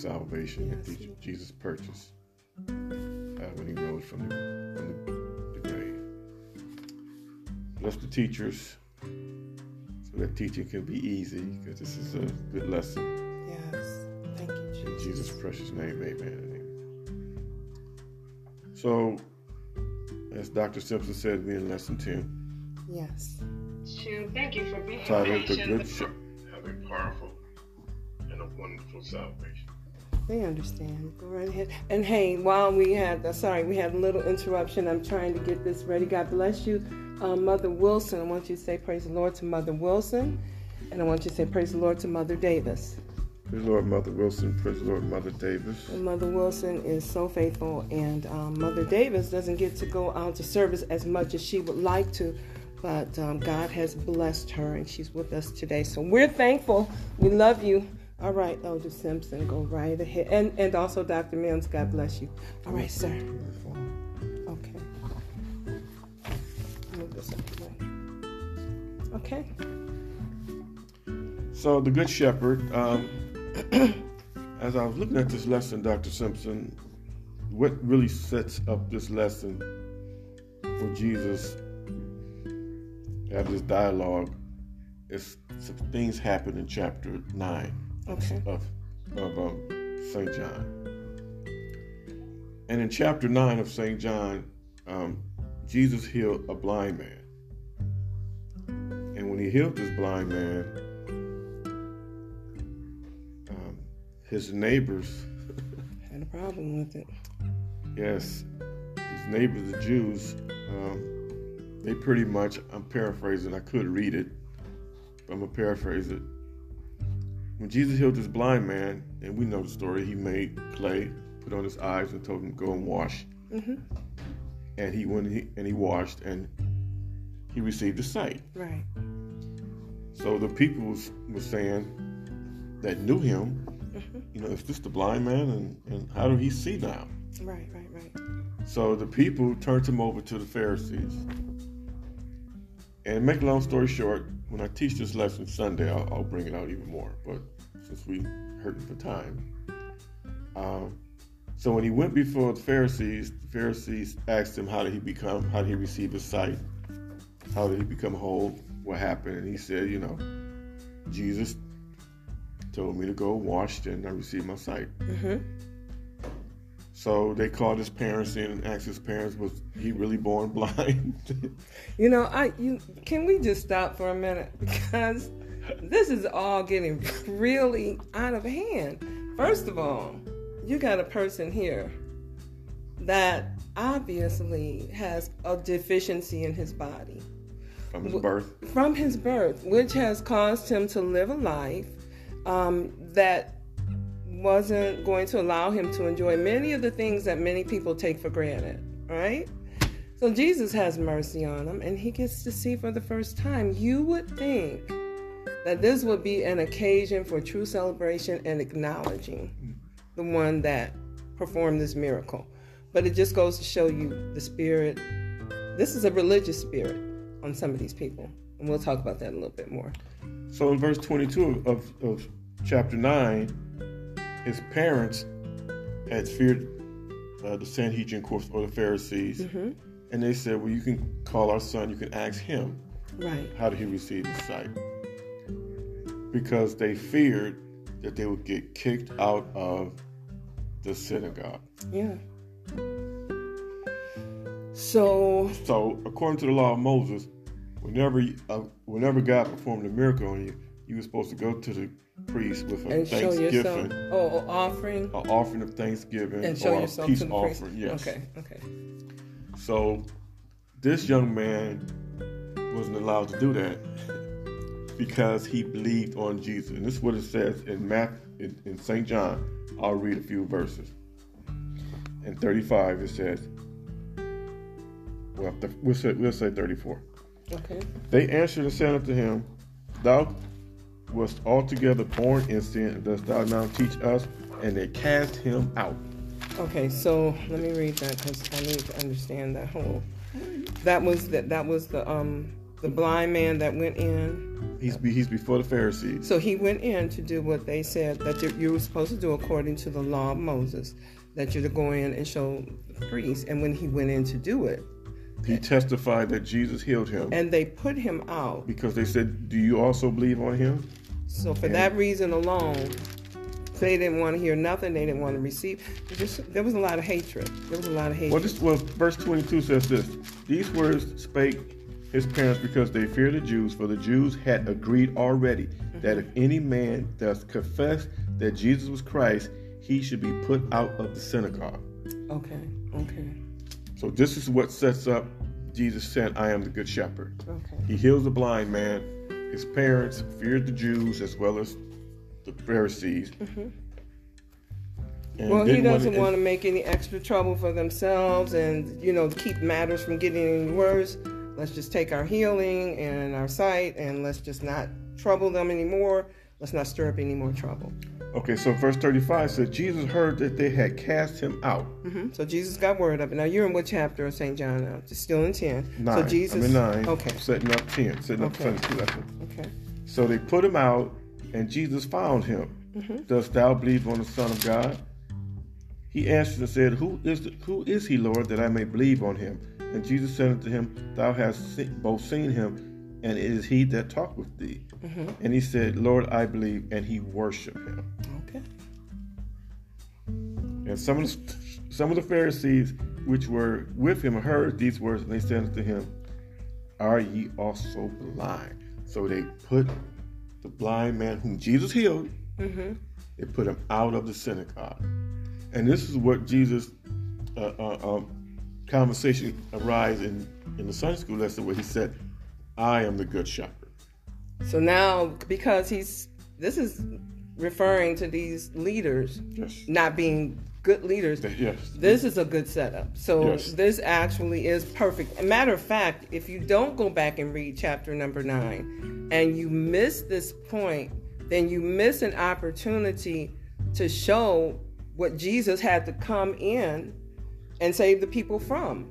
salvation yes. that Jesus purchased uh, when he rose from the, from the, the grave. Bless the teachers so that teaching can be easy because this is a good lesson. Yes. Thank you, Jesus. In Jesus' precious name, amen. So, as Dr. Simpson said, we're in lesson 10. Yes. Sure. Thank you for being Titled The Good Shepherd. Have a powerful and a wonderful salvation. They understand. Go right ahead. And hey, while we had, uh, sorry, we had a little interruption. I'm trying to get this ready. God bless you. Um, Mother Wilson, I want you to say praise the Lord to Mother Wilson. And I want you to say praise the Lord to Mother Davis. Praise the Lord, Mother Wilson. Praise the Lord, Mother Davis. And Mother Wilson is so faithful, and um, Mother Davis doesn't get to go out to service as much as she would like to, but um, God has blessed her, and she's with us today. So we're thankful. We love you. All right, Elder Simpson, go right ahead. And and also Dr. Mims, God bless you. All right, sir. Okay. Okay. So the Good Shepherd. Um, as I was looking at this lesson, Dr. Simpson, what really sets up this lesson for Jesus have this dialogue is things happen in chapter 9 okay. of, of um, St. John. And in chapter 9 of St. John, um, Jesus healed a blind man. And when he healed this blind man, his neighbors had a problem with it. Yes, his neighbors, the Jews, um, they pretty much, I'm paraphrasing, I could read it, but I'm going to paraphrase it. When Jesus healed this blind man, and we know the story, he made clay, put on his eyes, and told him go and wash. Mm-hmm. And he went he, and he washed, and he received a sight. Right. So the people was, was saying that knew him Mm-hmm. You know, is this the blind man, and, and how do he see now? Right, right, right. So the people turned him over to the Pharisees. And make a long story short, when I teach this lesson Sunday, I'll, I'll bring it out even more. But since we hurting for time, um, so when he went before the Pharisees, the Pharisees asked him, "How did he become? How did he receive his sight? How did he become whole? What happened?" And he said, "You know, Jesus told me to go wash, and I received my sight. Mm-hmm. So they called his parents in and asked his parents, was he really born blind? you know, I you can we just stop for a minute because this is all getting really out of hand. First of all, you got a person here that obviously has a deficiency in his body. From his birth? From his birth, which has caused him to live a life um, that wasn't going to allow him to enjoy many of the things that many people take for granted, right? So Jesus has mercy on him and he gets to see for the first time. You would think that this would be an occasion for true celebration and acknowledging the one that performed this miracle. But it just goes to show you the spirit. This is a religious spirit on some of these people. And we'll talk about that a little bit more. So in verse 22 of, of chapter 9, his parents had feared uh, the Sanhedrin course or the Pharisees. Mm-hmm. And they said, Well, you can call our son, you can ask him. Right. How did he receive his sight? Because they feared that they would get kicked out of the synagogue. Yeah. So. So, according to the law of Moses, whenever uh, whenever God performed a miracle on you, you were supposed to go to the priest with a and thanksgiving. Oh, offering. An offering of thanksgiving and show or yourself a peace to the offering. Priest. Yes. Okay. Okay. So this young man wasn't allowed to do that because he believed on Jesus. And this is what it says in Matthew, in, in St. John. I'll read a few verses. In 35, it says, well, we'll say, we'll say 34. Okay. They answered and said unto him, Thou wast altogether born in sin, and dost thou now teach us? And they cast him out. Okay, so let me read that because I need to understand that whole. That was that. That was the um the blind man that went in. He's he's before the Pharisees. So he went in to do what they said that you were supposed to do according to the law of Moses, that you're to go in and show the priest. And when he went in to do it, he testified that Jesus healed him. And they put him out because they said, "Do you also believe on him?" So for that reason alone, they didn't want to hear nothing. They didn't want to receive. Just, there was a lot of hatred. There was a lot of hatred. Well, this well, verse 22 says this: These words spake his parents because they feared the Jews, for the Jews had agreed already mm-hmm. that if any man does confess that Jesus was Christ, he should be put out of the synagogue. Okay. Okay. So this is what sets up Jesus said, "I am the good shepherd." Okay. He heals the blind man. His parents feared the Jews as well as the Pharisees. Mm-hmm. Well, he doesn't want to make any extra trouble for themselves and, you know, keep matters from getting any worse. Let's just take our healing and our sight and let's just not trouble them anymore. Let's not stir up any more trouble. Okay, so verse 35 says Jesus heard that they had cast him out. Mm-hmm. So Jesus got word of it. Now you're in what chapter of St. John now? Still in 10. Nine. So Jesus. I'm in 9. Okay. Setting up 10. Setting okay. up Sunday lesson. Okay. So they put him out and Jesus found him. Mm-hmm. Dost thou believe on the Son of God? He answered and said, Who is the, who is he, Lord, that I may believe on him? And Jesus said unto him, Thou hast see, both seen him, and it is he that talked with thee. Mm-hmm. And he said, Lord, I believe, and he worshiped him. And some of the, some of the Pharisees which were with him heard these words, and they said unto him, Are ye also blind? So they put the blind man whom Jesus healed, mm-hmm. they put him out of the synagogue. And this is what Jesus' uh, uh, um, conversation arise in, in the Sunday school lesson where he said, I am the good shepherd. So now, because he's, this is referring to these leaders yes. not being good leaders. Yes. This is a good setup. So yes. this actually is perfect. Matter of fact, if you don't go back and read chapter number nine and you miss this point, then you miss an opportunity to show what Jesus had to come in and save the people from.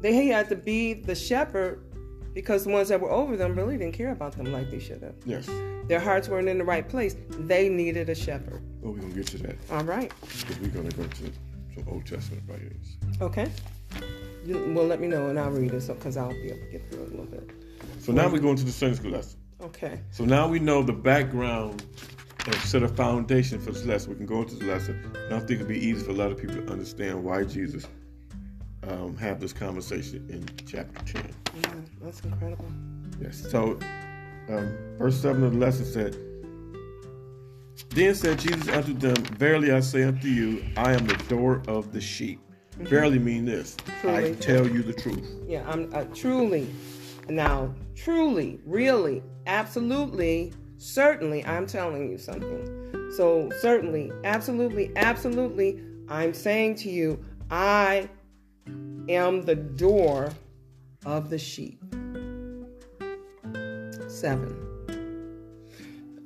They he had to be the shepherd because the ones that were over them really didn't care about them like they should have. Yes. Their hearts weren't in the right place. They needed a shepherd. Oh, we're going to get to that. All right. Because we're going to go to some Old Testament writings. Okay. You, well, let me know and I'll read it because I'll be able to get through it a little bit. So now we're going to the Sunday school lesson. Okay. So now we know the background and set a foundation for this lesson. We can go into the lesson. And I think it'll be easy for a lot of people to understand why Jesus um, have this conversation in chapter 10. Yeah, that's incredible. Yes. So, um, verse 7 of the lesson said, Then said Jesus unto them, Verily I say unto you, I am the door of the sheep. Mm-hmm. Verily mean this, truly. I tell you the truth. Yeah, I'm uh, truly. Now, truly, really, absolutely, certainly, I'm telling you something. So, certainly, absolutely, absolutely, I'm saying to you, I am the door of the sheep. Seven.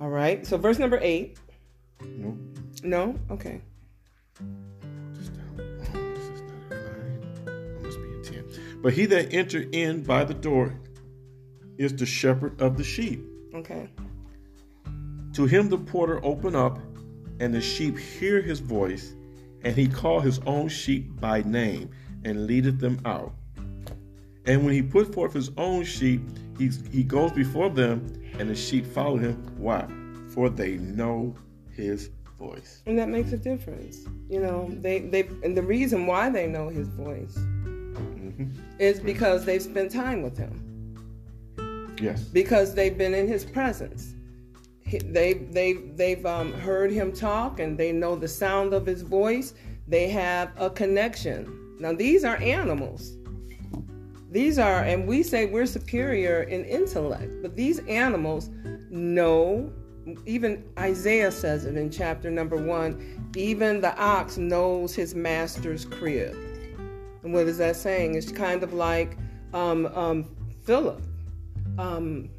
All right. So verse number eight. No. No? Okay. But he that enter in by the door is the shepherd of the sheep. Okay. To him the porter open up, and the sheep hear his voice, and he call his own sheep by name and leadeth them out. And when he put forth his own sheep, he, he goes before them, and the sheep follow him. Why? For they know his voice. And that makes a difference. You know, they they and the reason why they know his voice mm-hmm. is because they've spent time with him. Yes. Because they've been in his presence. They they they've um, heard him talk, and they know the sound of his voice. They have a connection now, these are animals. These are, and we say we're superior in intellect, but these animals know, even Isaiah says it in chapter number one, even the ox knows his master's crib. And what is that saying? It's kind of like um, um, Philip. Um,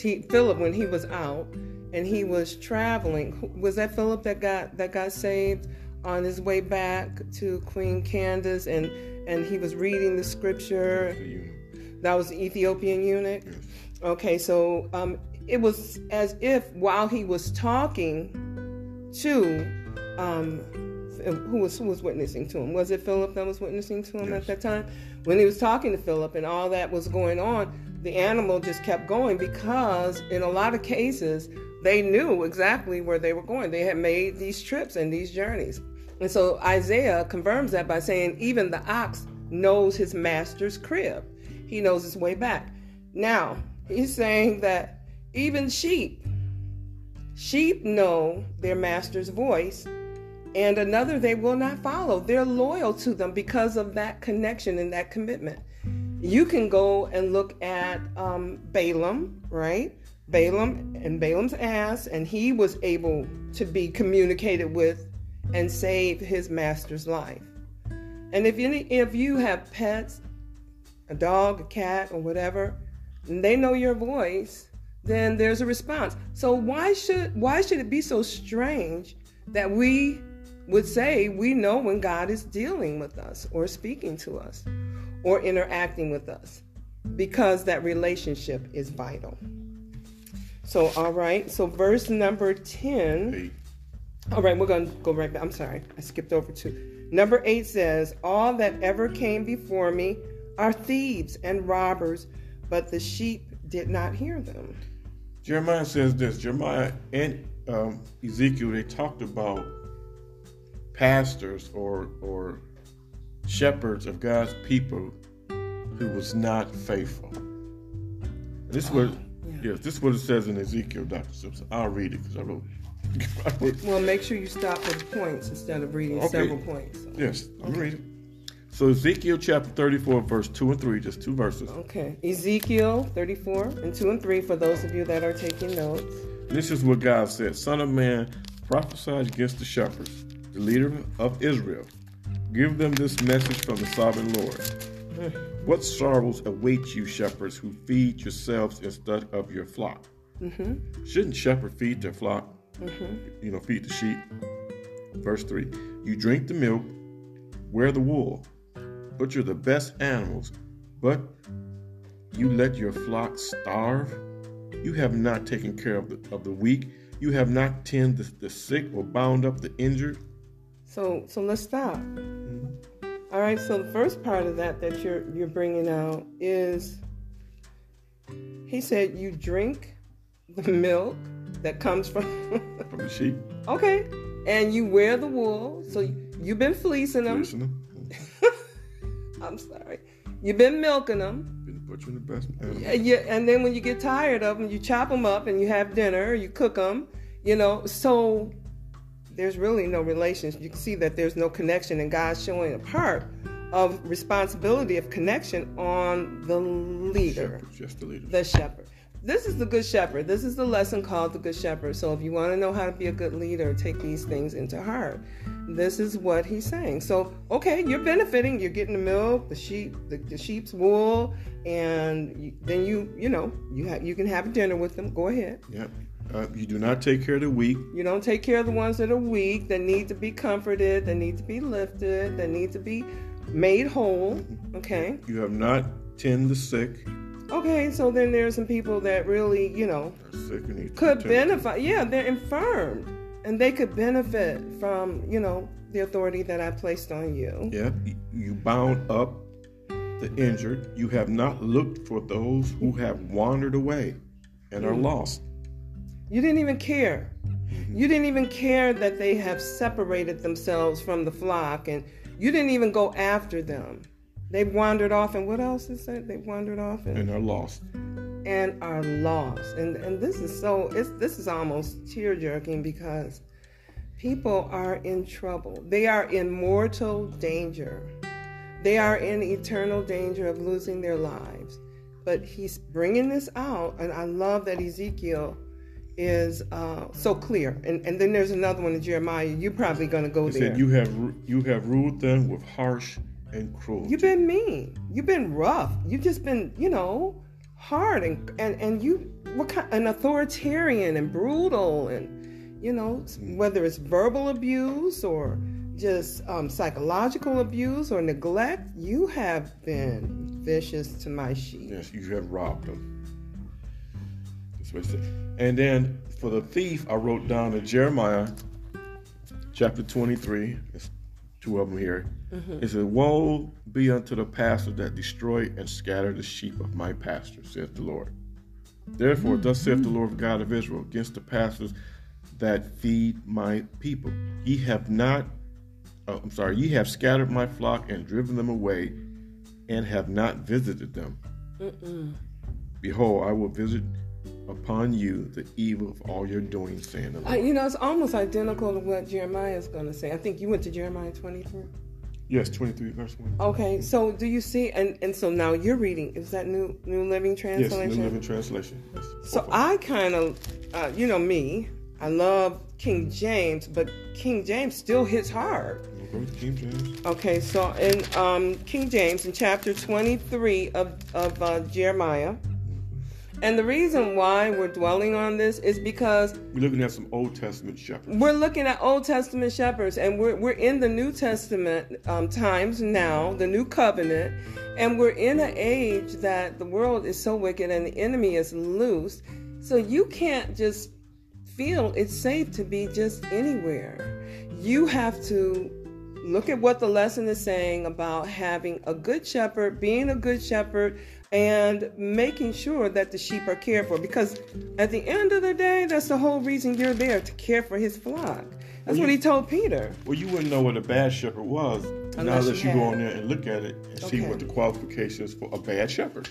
he Philip when he was out and he was traveling. Was that Philip that got that got saved? On his way back to Queen Candace, and and he was reading the scripture. That was the Ethiopian eunuch. Yes. Okay, so um, it was as if while he was talking to um, who was who was witnessing to him? Was it Philip that was witnessing to him Yes. at that time? When he was talking to Philip and all that was going on, the animal just kept going because in a lot of cases they knew exactly where they were going. They had made these trips and these journeys. And so Isaiah confirms that by saying even the ox knows his master's crib. He knows his way back. Now, he's saying that even sheep sheep know their master's voice and another they will not follow. They're loyal to them because of that connection and that commitment. You can go and look at um, Balaam, right? Balaam and Balaam's ass, and he was able to be communicated with and save his master's life. And if any, if you have pets, a dog, a cat, or whatever, and they know your voice, then there's a response. So why should why should it be so strange that we would say we know when God is dealing with us or speaking to us or interacting with us? Because that relationship is vital. So all right, so verse number 10 Eight. All right, we're going to go right back. I'm sorry, I skipped over to number eight says, All that ever came before me are thieves and robbers, but the sheep did not hear them. Jeremiah says this. Jeremiah and um, Ezekiel they talked about pastors or or shepherds of God's people who was not faithful. This was yeah. yes, this is what it says in Ezekiel, Doctor Simpson. I'll read it because I wrote. I wrote Well, make sure you stop at points instead of reading Okay. several points. yes, I'm read it. So Ezekiel chapter 34, verse 2 and 3, just two verses. Okay, Ezekiel 34 and 2 and 3 for those of you that are taking notes. This is what God said Son of man, prophesy against the shepherds, the leader of Israel. Give them this message from the sovereign Lord. Hmm. What sorrows await you, shepherds, who feed yourselves instead of your flock? Mm-hmm. Shouldn't shepherds feed their flock? Mm-hmm. You know, feed the sheep. Verse 3 You drink the milk, wear the wool, butcher the best animals, but you let your flock starve? You have not taken care of the, of the weak. You have not tended the, the sick or bound up the injured. So, so let's stop. Mm-hmm. All right. So the first part of that that you're you're bringing out is, he said, you drink the milk that comes from. From the sheep, okay, and you wear the wool. So mm-hmm. you've been fleecing them. listen them. I'm sorry. You've been milking them. Been butchering the best animals. And, you, and then when you get tired of them, you chop them up and you have dinner. You cook them. You know. So there's really no relation. You can see that there's no connection, and God's showing a part of responsibility of connection on the leader, Shepherds, just the leaders. the shepherd. This is the good shepherd. This is the lesson called the good shepherd. So if you want to know how to be a good leader, take these things into heart. This is what he's saying. So okay, you're benefiting. You're getting the milk, the sheep, the, the sheep's wool, and you, then you you know you have you can have dinner with them. Go ahead. Yep. Uh, you do not take care of the weak. You don't take care of the ones that are weak, that need to be comforted, that need to be lifted, that need to be made whole. Okay. You have not tend the sick. Okay, so then there's some people that really, you know, could benefit. Yeah, they're infirmed. And they could benefit from, you know, the authority that I placed on you. Yeah, You- You bound up the injured. You have not looked for those who have wandered away and are mm-hmm. lost. You didn't even care. Mm-hmm. You didn't even care that they have separated themselves from the flock and you didn't even go after them. They wandered off and what else is that? They've wandered off and and are lost. and are lost. And and this is so it's this is almost tear jerking because people are in trouble. They are in mortal danger. They are in eternal danger of losing their lives. But he's bringing this out, and I love that Ezekiel is uh, so clear. And and then there's another one in Jeremiah. You're probably going to go there. He there. said, "You have you have ruled them with harsh and cruelty." You've been mean. You've been rough. You've just been, you know, hard and and and you what kind an authoritarian and brutal and you know whether it's verbal abuse or just um, psychological abuse or neglect. You have been vicious to my sheep. Yes, you have robbed them. That's what it said. And then for the thief, I wrote down in Jeremiah chapter 23. Two of them here. Mm-hmm. It says, Woe be unto the pastor that destroy and scatter the sheep of my pasture, saith the Lord. Therefore, thus saith the Lord God of Israel against the pastors that feed my people. Ye have not, oh, I'm sorry, ye have scattered my flock and driven them away, and have not visited them. Behold, I will visit upon you the evil of all your doing, saying Lord. you know, it's almost identical to what Jeremiah is going to say. I think you went to Jeremiah 23. Yes, 23 verse 1. Okay, so do you see? And, and so now you're reading. Is that New New Living Translation? Yes? New Living Translation. Yes, So both of them. I kind of, uh, you know me, I love King James, but King James still hits hard. We'll King James. Okay, so in um, King James, in chapter 23 of, of uh, Jeremiah, and the reason why we're dwelling on this is because We're looking at some Old Testament shepherds. we're looking at Old Testament shepherds, and we're, we're in the New Testament um, times now, the New Covenant, and we're in an age that the world is so wicked and the enemy is loose. So you can't just feel it's safe to be just anywhere. You have to look at what the lesson is saying about having a good shepherd, being a good shepherd, and making sure that the sheep are cared for. Because at the end of the day, that's the whole reason you're there to care for his flock. That's what he told Peter. Well, you wouldn't know what a bad shepherd was Unless unless you you go on there and look at it and see what the qualifications for a bad shepherd.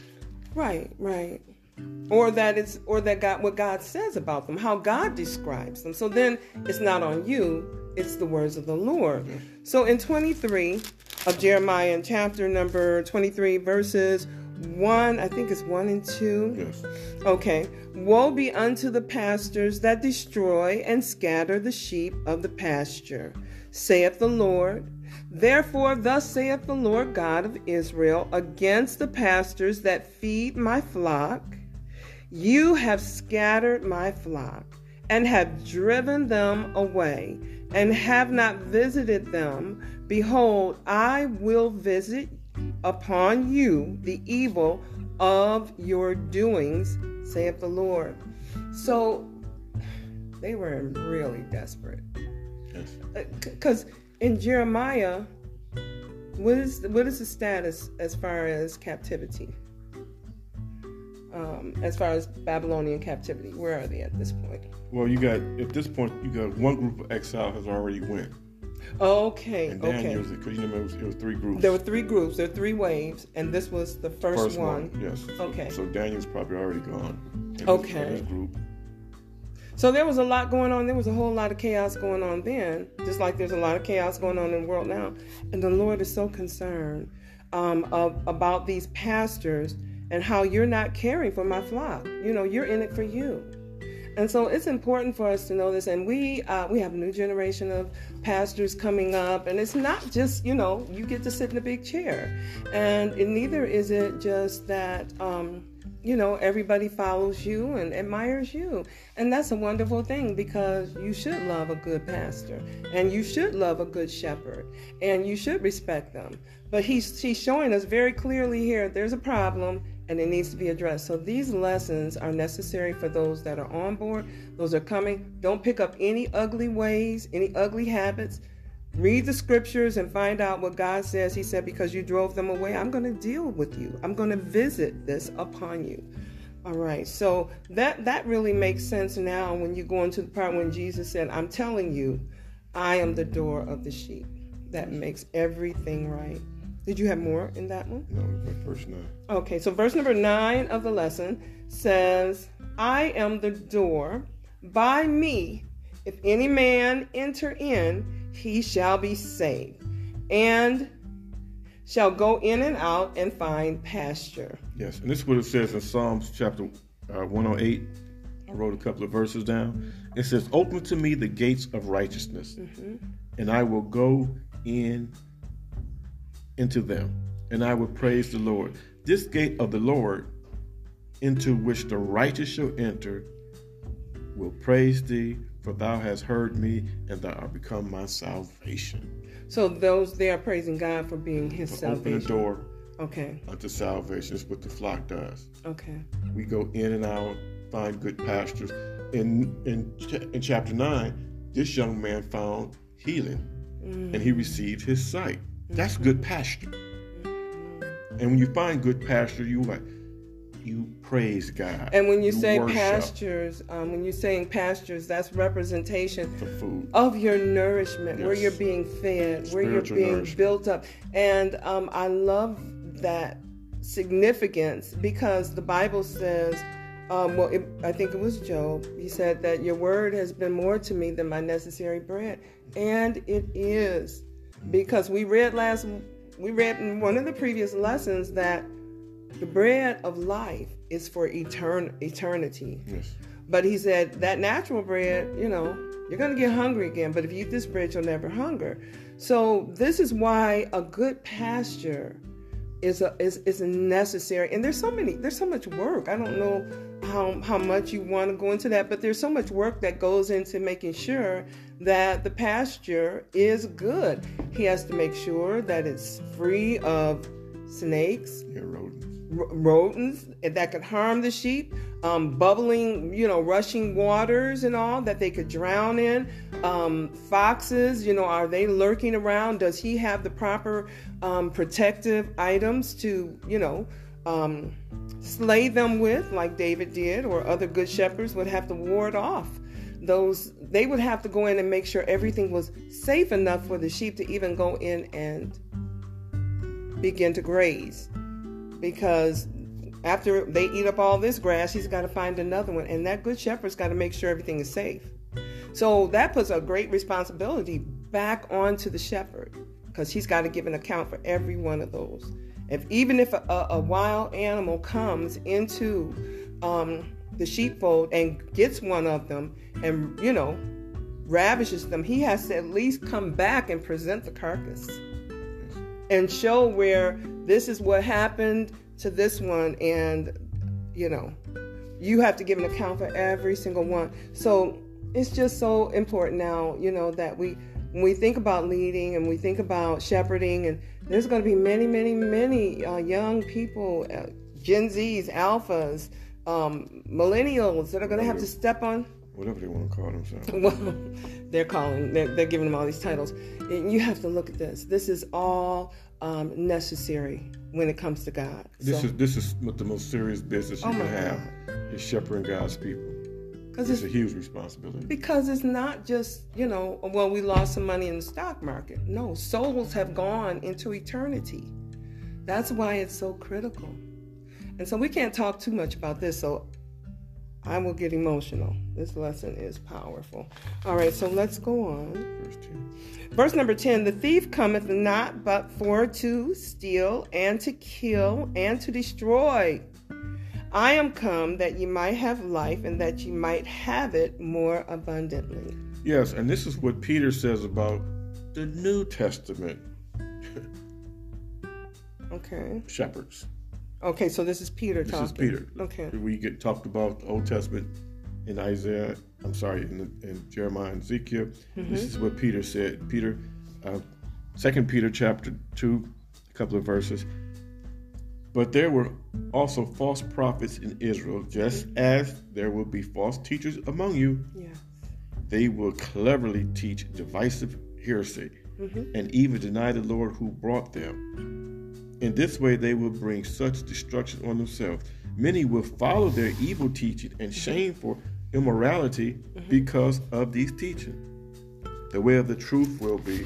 Right, right. Or that it's or that God what God says about them, how God describes them. So then it's not on you, it's the words of the Lord. Mm-hmm. So in 23 of Jeremiah in chapter number 23 verses 1, I think it's 1 and 2. Yes. Okay. Woe be unto the pastors that destroy and scatter the sheep of the pasture, saith the Lord. Therefore, thus saith the Lord God of Israel against the pastors that feed my flock You have scattered my flock and have driven them away and have not visited them. Behold, I will visit upon you the evil of your doings, saith the Lord. So they were really desperate. Yes. Because in Jeremiah, what is what is the status as far as captivity? Um, as far as Babylonian captivity, where are they at this point? Well, you got at this point you got one group of exile has already went, Okay, and okay. Daniel's because you know it was, it was three groups. There were three groups. There were three waves, and this was the first, First one. one, yes. Okay. So Daniel's probably already gone. and his- Okay. his group. So there was a lot going on. There was a whole lot of chaos going on then, just like there's a lot of chaos going on in the world now. And the Lord is so concerned um, of, about these pastors and how you're not caring for my flock. You know, you're in it for you. And so it's important for us to know this. And we uh, we have a new generation of pastors coming up, and it's not just you know you get to sit in a big chair, and it, neither is it just that. Um, you know, everybody follows you and admires you. And that's a wonderful thing because you should love a good pastor and you should love a good shepherd and you should respect them. But he's, he's showing us very clearly here there's a problem and it needs to be addressed. So these lessons are necessary for those that are on board, those are coming. Don't pick up any ugly ways, any ugly habits. Read the scriptures and find out what God says. He said, Because you drove them away, I'm going to deal with you. I'm going to visit this upon you. All right. So that that really makes sense now when you go into the part when Jesus said, I'm telling you, I am the door of the sheep. That makes everything right. Did you have more in that one? No, my first nine. Okay, so verse number nine of the lesson says, I am the door. By me, if any man enter in, he shall be saved, and shall go in and out and find pasture. Yes, and this is what it says in Psalms chapter uh, 108. I wrote a couple of verses down. It says, Open to me the gates of righteousness, and I will go in into them, and I will praise the Lord. This gate of the Lord, into which the righteous shall enter, will praise thee, for thou hast heard me, and thou art become my salvation. So those they are praising God for being his salvation. Open the door Okay. Unto salvation is what the flock does. Okay. We go in and out, find good pastures. In in in chapter nine, this young man found healing, mm. and he received his sight. That's good pasture. And when you find good pasture, you what? you praise God. And when you, you say worship. pastures, um, when you're saying pastures, that's representation of your nourishment, yes. where you're being fed, Spiritual where you're being built up. And um, I love that significance because the Bible says, um, well, it, I think it was Job. He said that your word has been more to me than my necessary bread, and it is because we read last we read in one of the previous lessons that the bread of life is for etern- eternity. Yes. But he said that natural bread, you know, you're going to get hungry again, but if you eat this bread, you'll never hunger. So this is why a good pasture is a, is is necessary. And there's so many there's so much work. I don't know how how much you want to go into that, but there's so much work that goes into making sure that the pasture is good. He has to make sure that it's free of snakes, yeah, rodents rodents that could harm the sheep, um, bubbling, you know, rushing waters and all that they could drown in. Um, foxes, you know, are they lurking around? Does he have the proper um, protective items to, you know, um, slay them with, like David did, or other good shepherds would have to ward off? Those they would have to go in and make sure everything was safe enough for the sheep to even go in and begin to graze because after they eat up all this grass, he's got to find another one. And that good shepherd's got to make sure everything is safe. So that puts a great responsibility back onto the shepherd because he's got to give an account for every one of those. If even if a, a wild animal comes into um, the sheepfold and gets one of them and you know ravishes them, he has to at least come back and present the carcass and show where this is what happened to this one and you know you have to give an account for every single one so it's just so important now you know that we when we think about leading and we think about shepherding and there's going to be many many many uh, young people uh, gen z's alphas um, millennials that are going to have to step on whatever they want to call themselves. Well, they're calling, they're, they're, giving them all these titles. And you have to look at this. This is all um, necessary when it comes to God. This so, is this is what the most serious business you oh can have God. is shepherding God's people. Because it's, it's, a huge responsibility. Because it's not just you know, well, we lost some money in the stock market. No, souls have gone into eternity. That's why it's so critical. And so we can't talk too much about this. So I will get emotional. This lesson is powerful. All right, so let's go on. Verse 10. Verse number 10 The thief cometh not but for to steal and to kill and to destroy. I am come that ye might have life and that ye might have it more abundantly. Yes, and this is what Peter says about the New Testament. okay. Shepherds. Okay, so this is Peter talking. this talking. is Peter. Okay. We get talked about the Old Testament in Isaiah, I'm sorry, in, in Jeremiah and Ezekiel. Mm-hmm. This is what Peter said. Peter, uh, Second Peter chapter 2, a couple of verses. But there were also false prophets in Israel, just mm-hmm. as there will be false teachers among you. Yeah. They will cleverly teach divisive heresy mm-hmm. and even deny the Lord who brought them in this way, they will bring such destruction on themselves. Many will follow their evil teaching and shame for immorality mm-hmm. because of these teachings. The way of the truth will be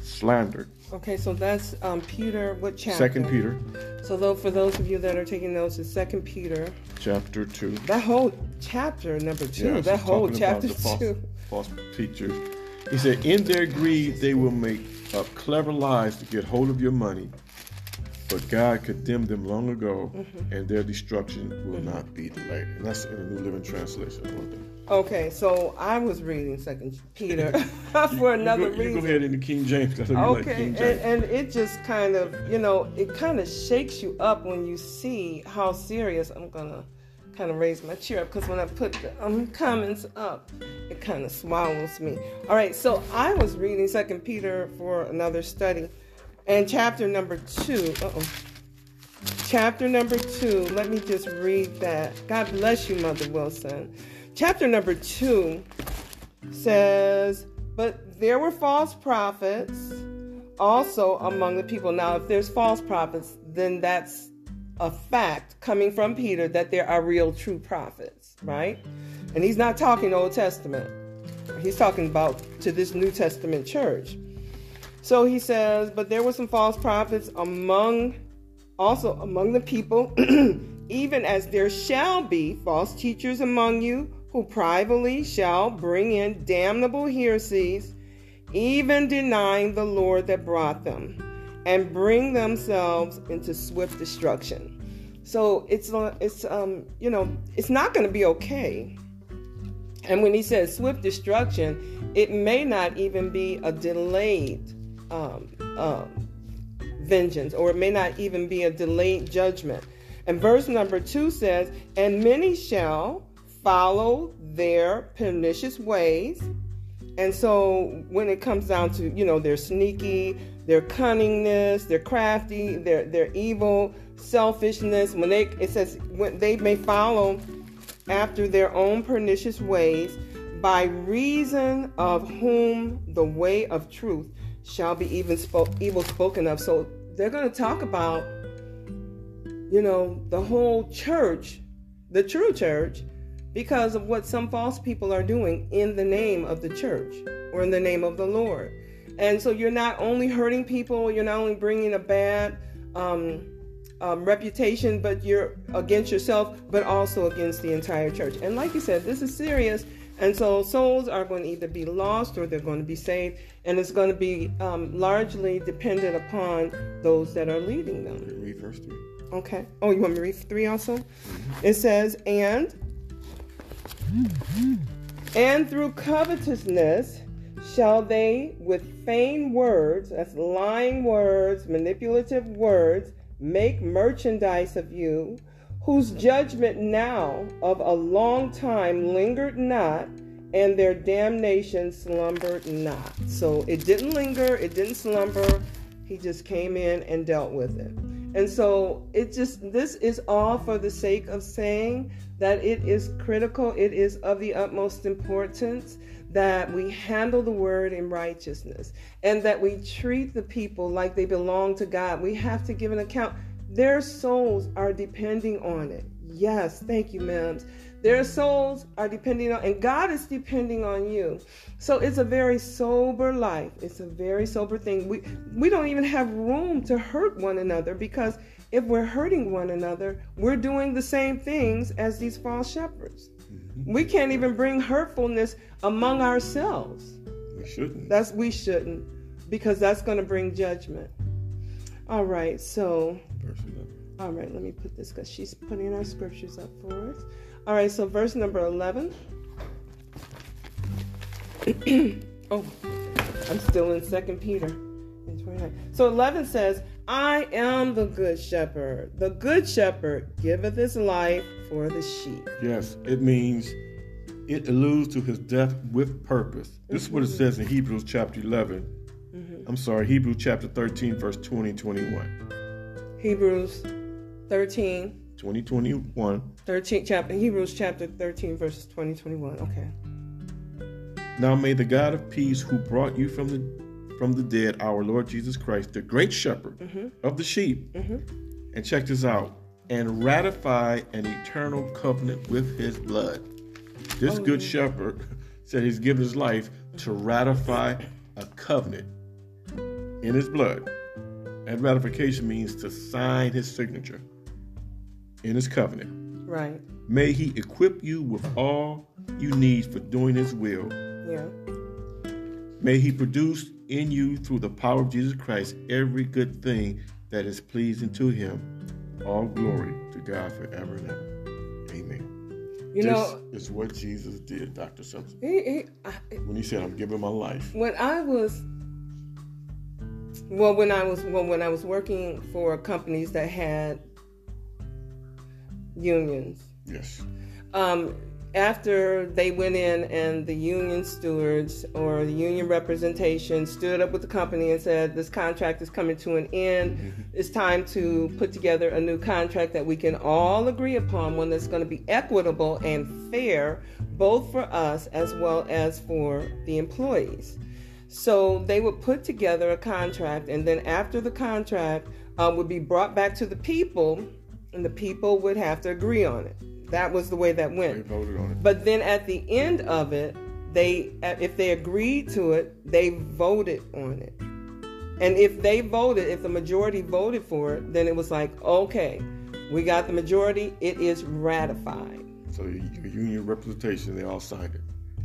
slandered. Okay, so that's um, Peter. What chapter? Second Peter. So, though, for those of you that are taking notes, it's Second Peter, chapter two. That whole chapter, number two. Yeah, that whole chapter false, two. False teachers. He said, "In their greed, they will make up clever lies to get hold of your money." But God condemned them long ago, mm-hmm. and their destruction will mm-hmm. not be delayed. And that's in the New Living Translation. Okay, so I was reading Second Peter for another you go, reason. You go ahead in the King James. okay, like King James. And, and it just kind of, you know, it kind of shakes you up when you see how serious I'm gonna kind of raise my chair up because when I put the um, comments up, it kind of swallows me. All right, so I was reading Second Peter for another study And chapter number two. Uh-oh. Chapter number two. Let me just read that. God bless you, Mother Wilson. Chapter number two says, But there were false prophets also among the people. Now, if there's false prophets, then that's a fact coming from Peter that there are real true prophets, right? And he's not talking Old Testament. He's talking about to this New Testament church. So he says, but there were some false prophets among also among the people, even as there shall be false teachers among you who privately shall bring in damnable heresies, even denying the Lord that brought them, and bring themselves into swift destruction. So it's uh, it's um you know it's not going to be okay. And when he says swift destruction, it may not even be a delayed um, um, vengeance, or it may not even be a delayed judgment. And verse number two says, And many shall follow their pernicious ways. And so when it comes down to, you know, their sneaky, their cunningness, their crafty, their their evil, selfishness, when they it says when they may follow after their own pernicious ways, by reason of whom the way of truth shall be even spoke, evil spoken of. So they're going to talk about, you know, the whole church, the true church, because of what some false people are doing in the name of the church or in the name of the Lord. And so you're not only hurting people, you're not only bringing a bad um, um, reputation, but you're against yourself, but also against the entire church. And like you said, this is serious. And so souls are going to either be lost or they're going to be saved. And it's going to be um, largely dependent upon those that are leading them. Read verse 3. Okay. Oh, you want me to read 3 also? It says, And and through covetousness shall they with feigned words, that's lying words, manipulative words, make merchandise of you, whose judgment now of a long time lingered not, and their damnation slumbered not. So it didn't linger, it didn't slumber. He just came in and dealt with it. And so it just, this is all for the sake of saying that it is critical, it is of the utmost importance that we handle the word in righteousness and that we treat the people like they belong to God. We have to give an account. Their souls are depending on it. Yes, thank you, ma'ams. Their souls are depending on, and God is depending on you. So it's a very sober life. It's a very sober thing. We we don't even have room to hurt one another because if we're hurting one another, we're doing the same things as these false shepherds. Mm-hmm. We can't even bring hurtfulness among ourselves. We shouldn't. That's we shouldn't, because that's going to bring judgment. All right, so. All right, let me put this because she's putting our scriptures up for us. All right, so verse number 11. oh, I'm still in Second Peter. So 11 says, I am the good shepherd. The good shepherd giveth his life for the sheep. Yes, it means it alludes to his death with purpose. This mm-hmm. is what it mm-hmm. says in Hebrews chapter 11. Mm-hmm. I'm sorry, Hebrews chapter 13, verse 20 21. Hebrews 13. 2021. 13 chapter Hebrews chapter 13 verses 20 21. Okay. Now may the God of peace who brought you from the from the dead, our Lord Jesus Christ, the great shepherd mm-hmm. of the sheep, mm-hmm. and check this out, and ratify an eternal covenant with his blood. This oh, good yeah. shepherd said he's given his life to ratify a covenant in his blood. And ratification means to sign his signature in his covenant. Right. May he equip you with all you need for doing his will. Yeah. May he produce in you through the power of Jesus Christ every good thing that is pleasing to him. All glory to God forever and ever. Amen. You this know, is what Jesus did, Dr. Simpson. He, he, I, when he said, I'm giving my life. When I was well, when I was well, when I was working for companies that had unions. Yes. Um, after they went in and the union stewards or the union representation stood up with the company and said, This contract is coming to an end. Mm-hmm. It's time to put together a new contract that we can all agree upon, one that's going to be equitable and fair, both for us as well as for the employees. So they would put together a contract, and then after the contract uh, would be brought back to the people, and the people would have to agree on it. That was the way that went. They voted on it. But then at the end of it, they if they agreed to it, they voted on it. And if they voted, if the majority voted for it, then it was like, okay, we got the majority, it is ratified. So the union representation, they all signed it.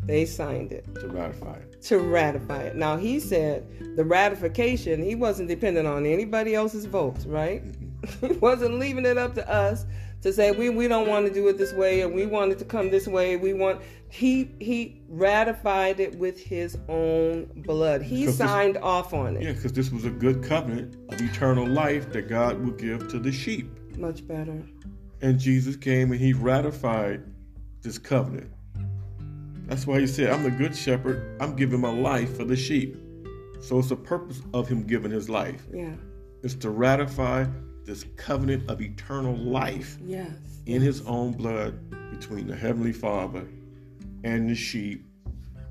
They signed it. To ratify it. To ratify it. Now he said the ratification, he wasn't dependent on anybody else's votes, right? Mm-hmm. he wasn't leaving it up to us to say we, we don't want to do it this way and we want it to come this way. We want he he ratified it with his own blood. He signed this, off on it. Yeah, because this was a good covenant of eternal life that God would give to the sheep. Much better. And Jesus came and he ratified this covenant. That's why he said, I'm the good shepherd. I'm giving my life for the sheep. So it's the purpose of him giving his life. Yeah. It's to ratify this covenant of eternal life yes. in his own blood between the Heavenly Father and the sheep,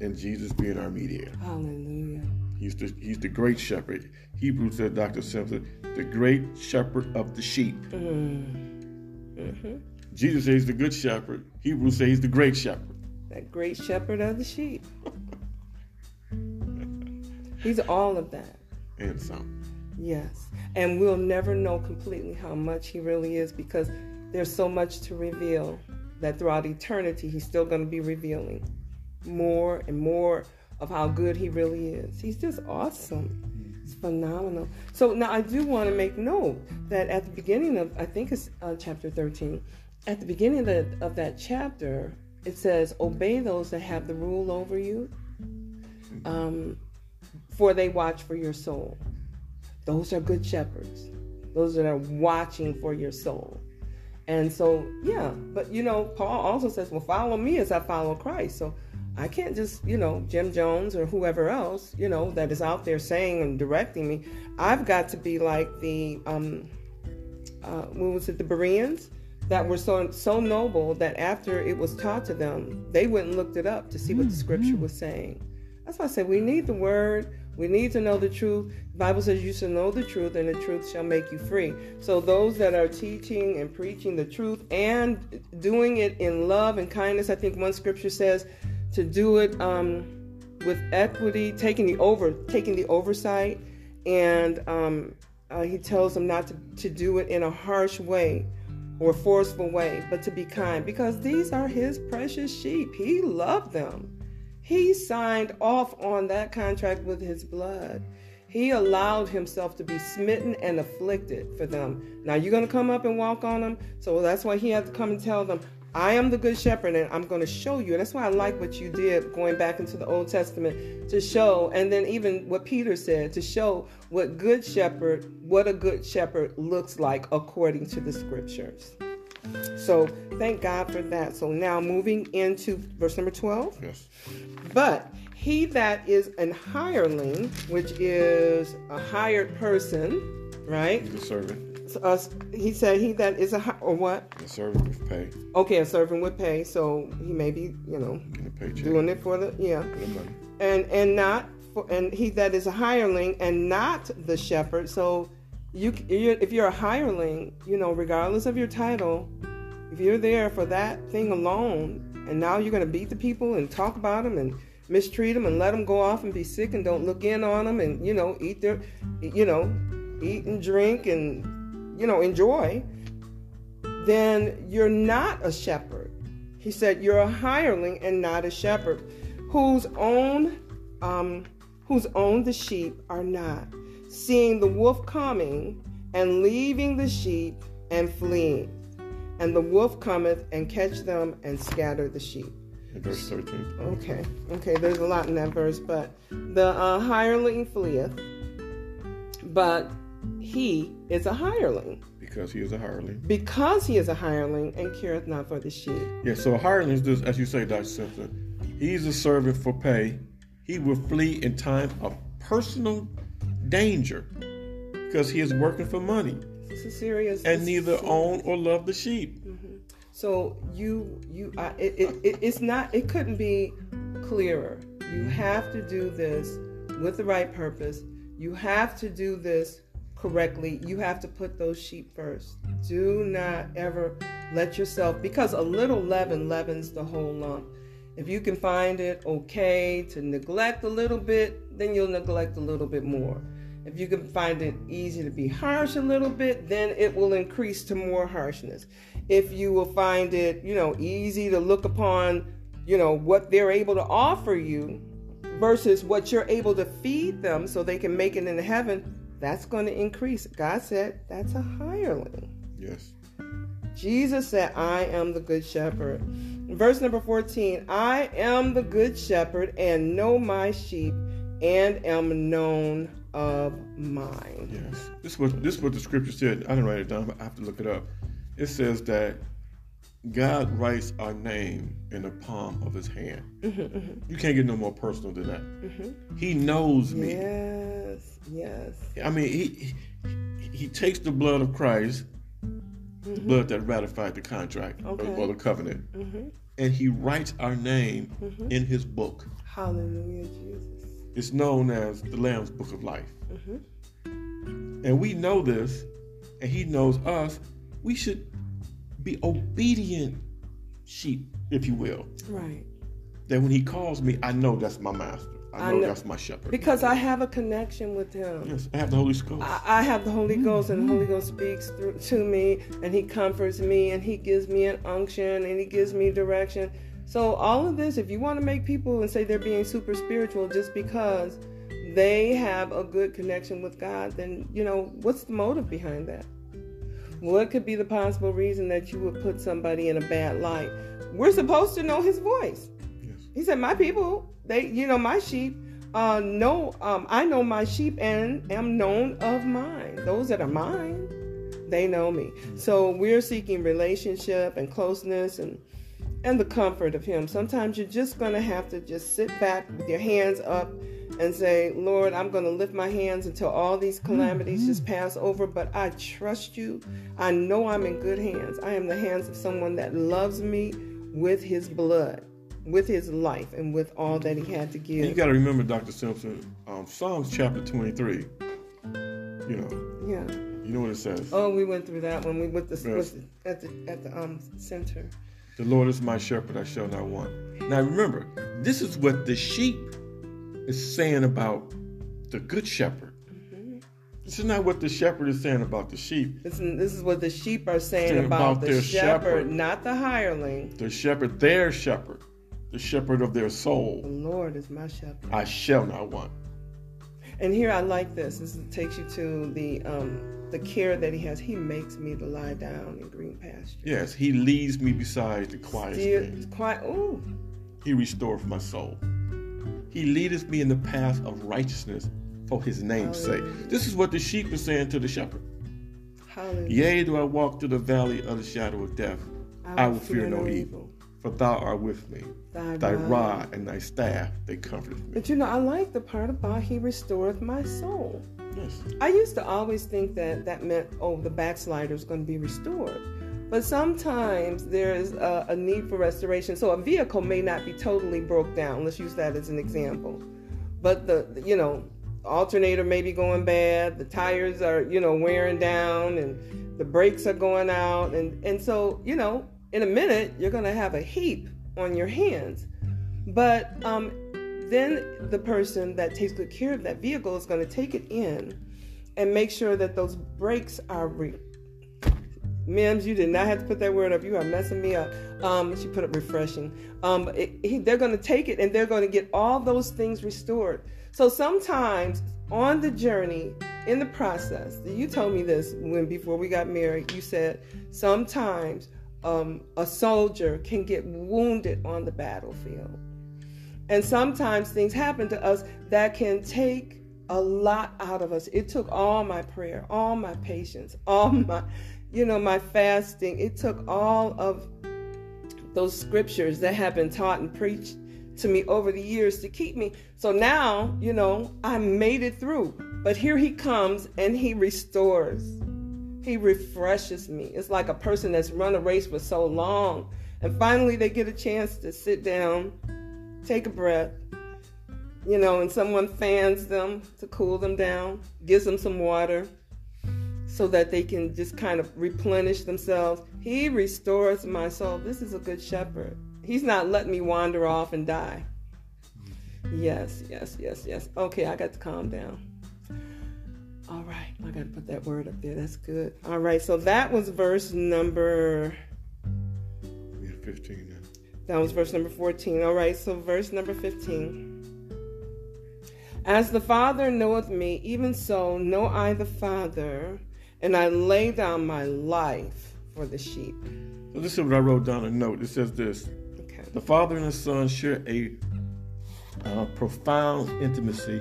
and Jesus being our mediator. Hallelujah. He's the, he's the great shepherd. Hebrews said, Dr. Simpson, the great shepherd of the sheep. Mm. Mm-hmm. Jesus says the good shepherd. Hebrews says he's the great shepherd. That great shepherd of the sheep. he's all of that. And some. Yes. And we'll never know completely how much he really is because there's so much to reveal that throughout eternity he's still going to be revealing more and more of how good he really is. He's just awesome. It's phenomenal. So now I do want to make note that at the beginning of, I think it's uh, chapter 13, at the beginning of, the, of that chapter, it says, Obey those that have the rule over you, um, for they watch for your soul. Those are good shepherds. Those that are watching for your soul. And so, yeah, but you know, Paul also says, well, follow me as I follow Christ. So I can't just, you know, Jim Jones or whoever else, you know, that is out there saying and directing me. I've got to be like the, um, uh, what was it, the Bereans that were so so noble that after it was taught to them, they went and looked it up to see what the scripture mm-hmm. was saying. That's why I said we need the word. We need to know the truth. The Bible says you shall know the truth, and the truth shall make you free. So those that are teaching and preaching the truth and doing it in love and kindness, I think one scripture says to do it um, with equity, taking the over, taking the oversight, and um, uh, he tells them not to, to do it in a harsh way or forceful way, but to be kind, because these are his precious sheep. He loved them. He signed off on that contract with his blood. He allowed himself to be smitten and afflicted for them. Now you're going to come up and walk on them. So that's why he had to come and tell them, I am the good shepherd and I'm going to show you. That's why I like what you did going back into the Old Testament to show, and then even what Peter said to show what good shepherd, what a good shepherd looks like according to the scriptures. So thank God for that. So now moving into verse number 12. Yes. But he that is an hireling, which is a hired person, right? He's a servant. Uh, he said he that is a or what? A servant with pay. Okay, a servant with pay. So he may be, you know, doing it for the yeah, and and not for and he that is a hireling and not the shepherd. So you if you're a hireling, you know, regardless of your title, if you're there for that thing alone, and now you're going to beat the people and talk about them and mistreat them and let them go off and be sick and don't look in on them and you know eat their you know eat and drink and you know enjoy then you're not a shepherd he said you're a hireling and not a shepherd whose own um, whose own the sheep are not seeing the wolf coming and leaving the sheep and fleeing and the wolf cometh and catch them and scatter the sheep. Verse 13. Okay, okay, there's a lot in that verse, but the uh, hireling fleeth, but he is a hireling. Because he is a hireling. Because he is a hireling and careth not for the sheep. Yeah, so a hireling is this, as you say, Dr. Simpson. He's a servant for pay. He will flee in time of personal danger because he is working for money. Serious. And neither own or love the sheep. Mm-hmm. So you you uh, it, it, it, it's not it couldn't be clearer. You have to do this with the right purpose. You have to do this correctly. You have to put those sheep first. Do not ever let yourself because a little leaven leavens the whole lump. If you can find it okay to neglect a little bit, then you'll neglect a little bit more. If you can find it easy to be harsh a little bit, then it will increase to more harshness. If you will find it, you know, easy to look upon, you know, what they're able to offer you versus what you're able to feed them so they can make it into heaven, that's going to increase. God said that's a hireling. Yes. Jesus said, I am the good shepherd. Verse number 14 I am the good shepherd and know my sheep and am known of mine. Yes. This was this is what the scripture said. I didn't write it down, but I have to look it up. It says that God writes our name in the palm of his hand. Mm-hmm, mm-hmm. You can't get no more personal than that. Mm-hmm. He knows me. Yes, yes. I mean, he, he, he takes the blood of Christ, mm-hmm. blood that ratified the contract okay. or, the covenant, mm-hmm and he writes our name mm-hmm. in his book. Hallelujah, Jesus. It's known as the Lamb's Book of Life. And we know this, and he knows us. We should be obedient sheep, if you will. Right. That when he calls me, I know that's my master. I know, I know, that's my shepherd. Because I have a connection with him. Yes, I have the Holy Ghost. I, I have the Holy Ghost, and the Holy Ghost speaks through, to me, and He comforts me, and He gives me an unction, and He gives me direction. So all of this, if you want to make people and say they're being super spiritual just because they have a good connection with God, then you know what's the motive behind that? What could be the possible reason that you would put somebody in a bad light? We're supposed to know His voice. Yes. He said, "My people." They, you know, my sheep uh, know, um, I know my sheep and am known of mine. Those that are mine, they know me. So we're seeking relationship and closeness and and the comfort of Him. Sometimes you're just going to have to just sit back with your hands up and say, Lord, I'm going to lift my hands until all these calamities mm-hmm. just pass over, but I trust you. I know I'm in good hands. I am the hands of someone that loves me with His blood with his life and with all that he had to give. And you got to remember, Dr. Simpson, um, Psalms chapter 23. You know. Yeah. You know what it says. Oh, we went through that when we went the, yes. at the at the um center. The Lord is my shepherd; I shall not want. Now remember, this is what the sheep is saying about the good shepherd. Mm-hmm. This is not what the shepherd is saying about the sheep. This, this is what the sheep are saying, saying about, about, the shepherd, shepherd, not the hireling. The shepherd, their shepherd the shepherd of their soul. The Lord is my shepherd. I shall not want. And here I like this. This takes you to the um, the care that He has. He makes me to lie down in green pastures. Yes, He leads me beside the quiet stream. Quiet. Ooh. He restores my soul. He leadeth me in the path of righteousness for His name's Hallelujah. sake. This is what the sheep is saying to the shepherd. Hallelujah. Yea, do I walk through the valley of the shadow of death, I will, I will fear, fear, no evil. evil for thou art with me. Thy, thy rod. rod and thy staff, they comfort me. But you know, I like the part about he restoreth my soul. Yes. I used to always think that that meant, oh, the backslider is going to be restored. But sometimes there's a, a need for restoration. So a vehicle may not be totally broke down. Let's use that as an example. But the, you know, alternator may be going bad, the tires are, you know, wearing down and the brakes are going out and and so, you know, in a minute, you're going to have a heap on your hands. But um, then the person that takes good care of that vehicle is going to take it in and make sure that those brakes are. Re- Mims, you did not have to put that word up. You are messing me up. Um, she put up refreshing. Um, it, he, they're going to take it and they're going to get all those things restored. So sometimes on the journey, in the process, you told me this when before we got married. You said sometimes um, a soldier can get wounded on the battlefield. And sometimes things happen to us that can take a lot out of us. It took all my prayer, all my patience, all my, you know, my fasting. It took all of those scriptures that have been taught and preached to me over the years to keep me. So now, you know, I made it through. But here he comes and he restores. He refreshes me. It's like a person that's run a race for so long. And finally they get a chance to sit down, take a breath, you know, and someone fans them to cool them down, gives them some water so that they can just kind of replenish themselves. He restores my soul. This is a good shepherd. He's not letting me wander off and die. Yes, yes, yes, yes. Okay, I got to calm down. All right, I got to put that word up there. That's good. All right, so that was verse number. We have 15 now. That was verse number 14. All right, so verse number 15. As the Father knoweth me, even so know I the Father, and I lay down my life for the sheep. So this is what I wrote down a note. It says this Okay. The Father and the Son share a uh, profound intimacy,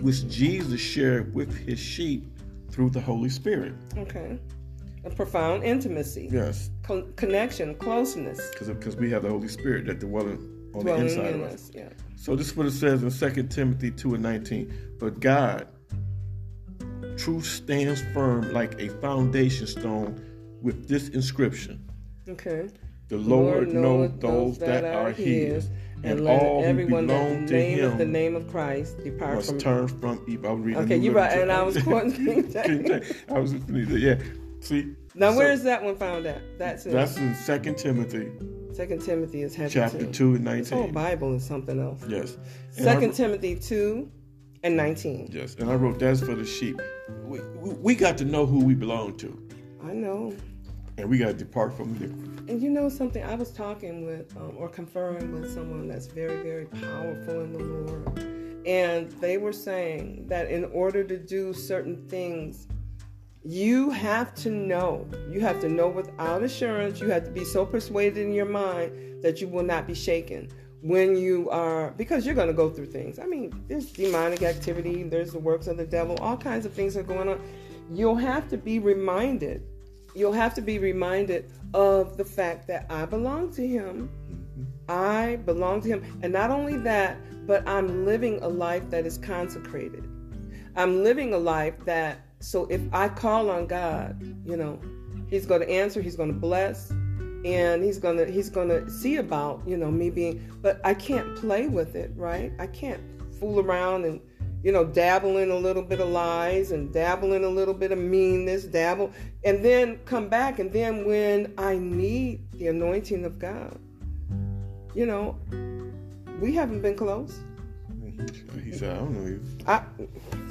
which Jesus shared with his sheep through the Holy Spirit. Okay. A profound intimacy, Yes, con- connection, closeness, because we have the Holy Spirit that dwelling on the inside in of us. us. Yeah. So this is what it says in 2 Timothy 2 and 19. But God, truth stands firm like a foundation stone with this inscription. Okay. The Lord, knoweth those that are his, and, all who everyone belong that to nameth the him name of Christ depart must from. turn from evil. I reading Okay, you right, and I was quoting King King James. I was yeah. See, Now, so where is that one found at? That's in that's in 2 Timothy Second Timothy is chapter two and This whole. Bible is something else. Yes. And Second Timothy two and nineteen. Yes, and I wrote that's for the sheep. We, we, we got to know who we belong to, I know. and we got to depart from iniquity. And you know something? I was talking with um, or conferring with someone that's very, very powerful in the Lord. And they were saying that in order to do certain things, you have to know. You have to know without assurance. You have to be so persuaded in your mind that you will not be shaken when you are, because you're going to go through things. I mean, there's demonic activity, there's the works of the devil, all kinds of things are going on. You'll have to be reminded. You'll have to be reminded of the fact that I belong to Him. Mm-hmm. I belong to Him. And not only that, but I'm living a life that is consecrated. I'm living a life that, so if I call on God, you know, He's going to answer, He's going to bless, and He's to He's to see about, you know, me being. But I can't play with it, right? I can't fool around and, you know, dabble in a little bit of lies and dabble in a little bit of meanness, dabble, and then come back. And then when I need the anointing of God, you know, we haven't been close. He said, I don't know you. I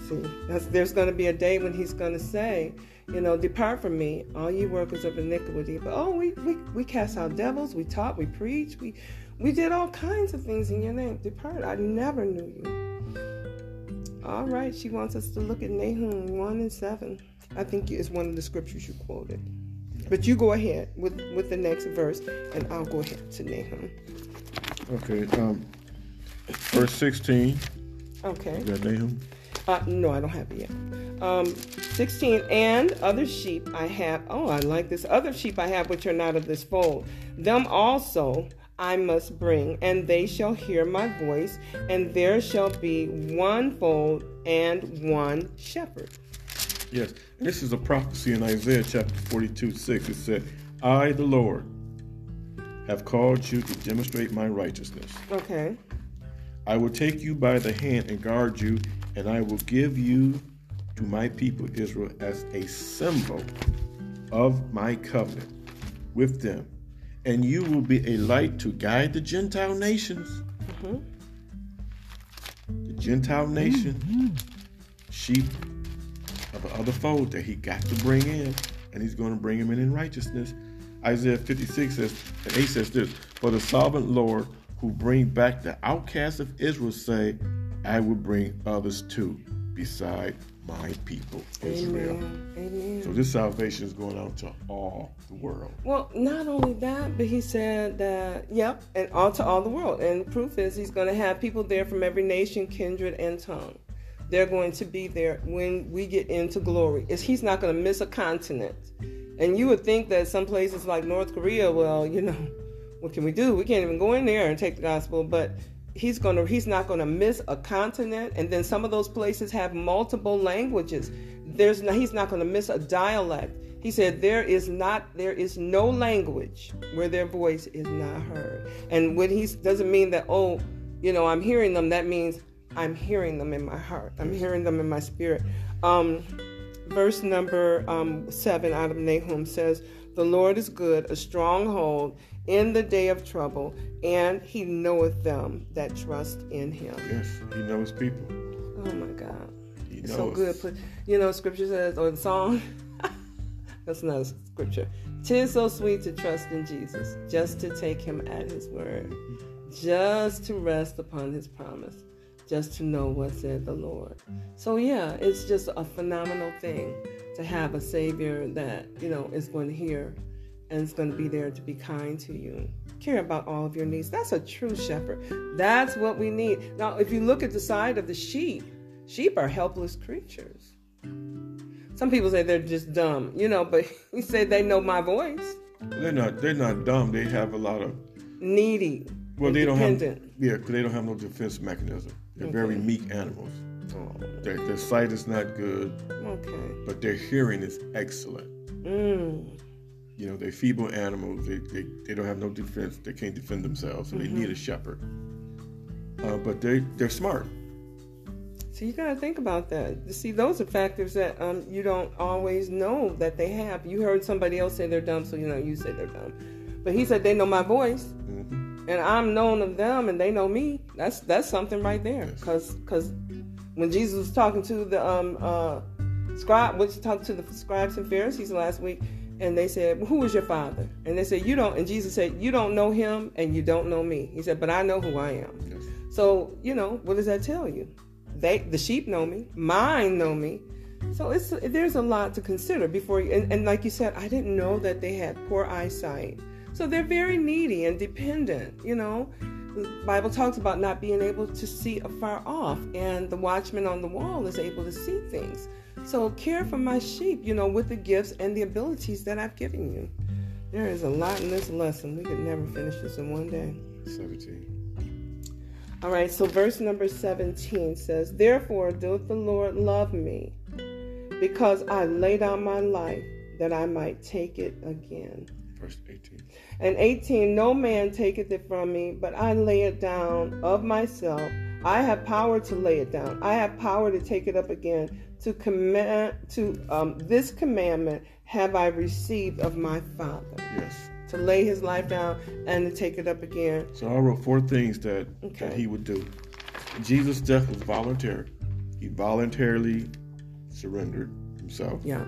see. That's, there's to be a day when he's to say, you know, depart from me, all you workers of iniquity. But oh, we, we we cast out devils, we taught, we preached, we we did all kinds of things in your name. Depart. I never knew you. All right, she wants us to look at Nahum one and seven. I think it's one of the scriptures you quoted. But you go ahead with with the next verse, and I'll go ahead to Nahum. Okay, um, verse 16. Okay. You got Nahum? Uh, no, I don't have it yet. Um, 16, and other sheep I have. Oh, I like this. Other sheep I have which are not of this fold. Them also I must bring, and they shall hear my voice, and there shall be one fold and one shepherd. Yes. This is a prophecy in Isaiah chapter 42, 6. It said, I, the Lord, have called you to demonstrate my righteousness. Okay. I will take you by the hand and guard you, and I will give you to my people Israel as a symbol of my covenant with them. And you will be a light to guide the Gentile nations. Mm-hmm. The Gentile nation, sheep of the other fold that he got to bring in, and he's going to bring them in in righteousness. Isaiah 56 says, and 8 says this, For the sovereign Lord who bring back the outcasts of Israel say, I will bring others too, beside my people, Israel. Amen. Amen. So this salvation is going out to all the world. Well, not only that, but he said that, yep, and all to all the world. And the proof is he's going to have people there from every nation, kindred, and tongue. they're going to be there when we get into glory. Is he's not going to miss a continent. And you would think that some places like North Korea, well, you know, what can we do? We can't even go in there and take the gospel, but he's going to he's not going to miss a continent and then some of those places have multiple languages. There's no, he's not going to miss a dialect. He said there is not there is no language where their voice is not heard. And when he doesn't mean that oh, you know, I'm hearing them, that means I'm hearing them in my heart. I'm hearing them in my spirit. Um, verse number um, seven out of Nahum says, The Lord is good, a stronghold in the day of trouble, and he knoweth them that trust in him. Yes, he knows people. Oh my God. He knows. so good. You know, scripture says, or the song, that's not a scripture. Tis so sweet to trust in Jesus, just to take him at his word, just to rest upon his promise, just to know what said the Lord. So, yeah, it's just a phenomenal thing to have a Savior that, you know, is going to hear and is going to be there to be kind to you, care about all of your needs. That's a true shepherd. That's what we need. Now, if you look at the side of the sheep, sheep are helpless creatures. Some people say they're just dumb, you know, but he say they know my voice. They're not. They're not dumb. They have a lot of. Needy. Well, they don't have. Yeah, Yeah, 'cause they don't have no defense mechanism. They're very meek animals. Oh, Their, their sight is not good, okay. but their hearing is excellent. Mm. You know, they're feeble animals. They, they, they don't have no defense. They can't defend themselves, so they need a shepherd. Uh, but they they're smart. So you got to think about that. See, those are factors that um, you don't always know that they have. You heard somebody else say they're dumb, so you know you say they're dumb. But he said they know my voice, hmm and I'm known of them, and they know me. That's that's something right there. Cause cause when Jesus was talking to the um uh scribe, was talking to the scribes and Pharisees last week, and they said, "Who is your father?" And they said, "You don't." And Jesus said, "You don't know him, and you don't know me." He said, "But I know who I am." Yes. So, you know, what does that tell you? They the sheep know me, mine know me. So it's there's a lot to consider before you and, and like you said, I didn't know that they had poor eyesight. So they're very needy and dependent, you know. The Bible talks about not being able to see afar off, and the watchman on the wall is able to see things. So care for my sheep, you know, with the gifts and the abilities that I've given you. There is a lot in this lesson. We could never finish this in one day. Seventeen. All right, so verse number 17 says, Therefore doth the Lord love me, because I lay down my life that I might take it again. Verse eighteen. And 18, No man taketh it from me, but I lay it down of myself. I have power to lay it down. I have power to take it up again. To command to um, this commandment have I received of my Father, Yes. to lay his life down and to take it up again. So I wrote four things that Okay. that he would do. Jesus' death was voluntary. He voluntarily surrendered himself. Yeah,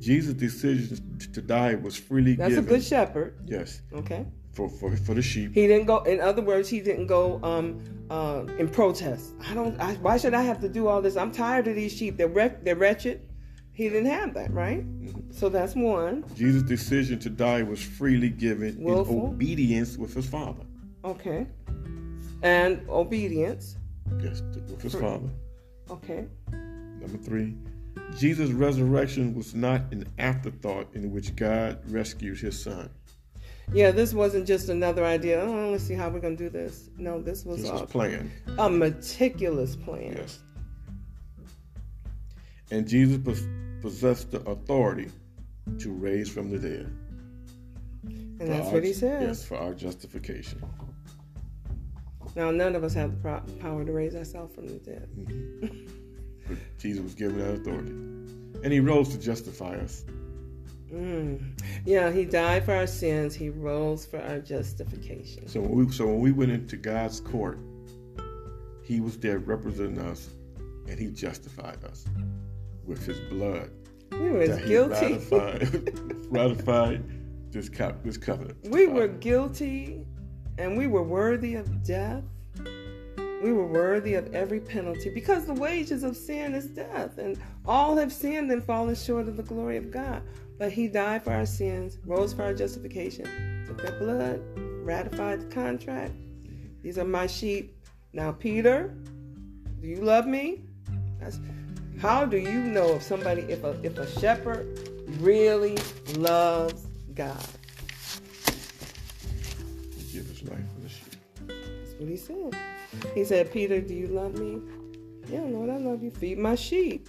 Jesus' decision to die was freely That's given. That's a good shepherd. Yes, Okay. for, for for the sheep. He didn't go. In other words, he didn't go um, uh, in protest. I don't. I, why should I have to do all this? I'm tired of these sheep. They're wreck, They're wretched. He didn't have that, right? So that's one. Jesus' decision to die was freely given Willful. in obedience with his Father. Okay. And obedience. Yes, with his Free. Father. Okay. Number three, Jesus' resurrection was not an afterthought in which God rescued his son. Yeah, this wasn't just another idea. Oh, let's see how we're gonna do this. No, this was This was a, planned. a meticulous plan. Yes. And Jesus possessed the authority to raise from the dead. And that's our- what he says. Yes, for our justification. Now, none of us have the power to raise ourselves from the dead. Mm-hmm. But Jesus was given that authority. And he rose to justify us. Mm. Yeah, he died for our sins. He rose for our justification. So when we so when we went into God's court, he was there representing us and he justified us with his blood. We were that guilty. Ratified, ratified this, co- this covenant. We were guilty and we were worthy of death. We were worthy of every penalty because the wages of sin is death, and all have sinned and fallen short of the glory of God. But He died for our sins, rose for our justification, took that blood, ratified the contract. These are my sheep. Now, Peter, do you love me? That's how do you know if somebody if a if a shepherd really loves God? He give his life for the sheep. That's what he said. He said, Peter, do you love me? Yeah, Lord, I love you. Feed my sheep.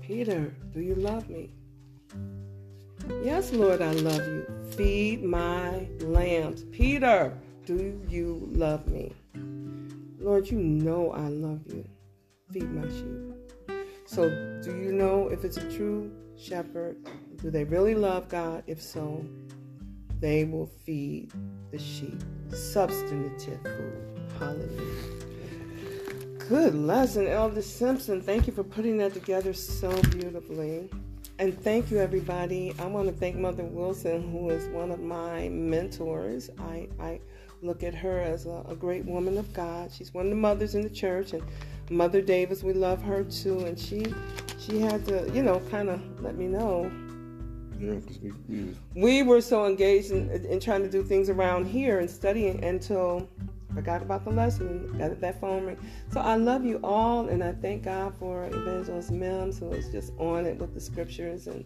Peter, do you love me? Yes, Lord, I love you. Feed my lambs. Peter, do you love me? Lord, you know I love you. Feed my sheep. So, do you know if it's a true shepherd? Do they really love God? If so, they will feed the sheep. Substantive food. Hallelujah. Good lesson, Elder Simpson. Thank you for putting that together so beautifully. And thank you, everybody. I want to thank Mother Wilson, who is one of my mentors. I, I look at her as a, a, great woman of God. She's one of the mothers in the church, and Mother Davis, we love her too. And she, she had to, you know, kind of let me know. Yeah, we, we, we were so engaged in, in trying to do things around here and studying until forgot about the lesson, got that phone ring. So I love you all, and I thank God for Evangelist Mims, who is just on it with the scriptures and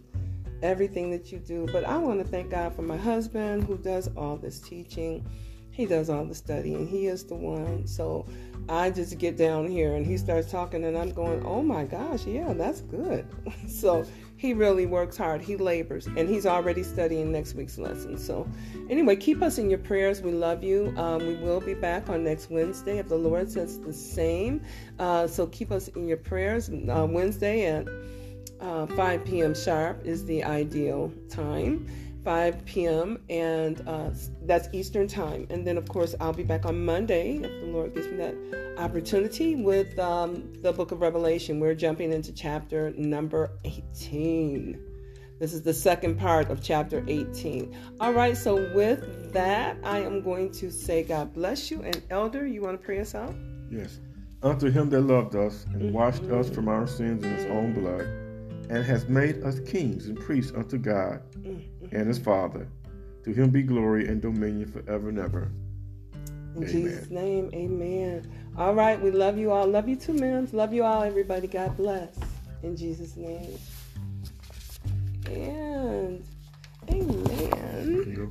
everything that you do. But I want to thank God for my husband, who does all this teaching. He does all the studying. He is the one. So I just get down here and he starts talking, and I'm going, oh my gosh, yeah, that's good. so he really works hard. He labors, and he's already studying next week's lesson. So, anyway, keep us in your prayers. We love you. Um, we will be back on next Wednesday if the Lord says the same. Uh, so, keep us in your prayers. Uh, Wednesday at uh, 5 p.m. sharp is the ideal time. 5 p.m. and uh, that's Eastern time. And then, of course, I'll be back on Monday if the Lord gives me that opportunity with um, the book of Revelation. We're jumping into chapter number 18. This is the second part of chapter 18. All right, so with that, I am going to say God bless you. And Elder, you want to pray us out? Yes. Unto him that loved us and washed mm-hmm. us from our sins in his own blood, and has made us kings and priests unto God mm-hmm and his Father. To him be glory and dominion forever and ever. In amen. Jesus' name, amen. All right, we love you all. Love you too, Mims. Love you all, everybody. God bless. In Jesus' name. And amen.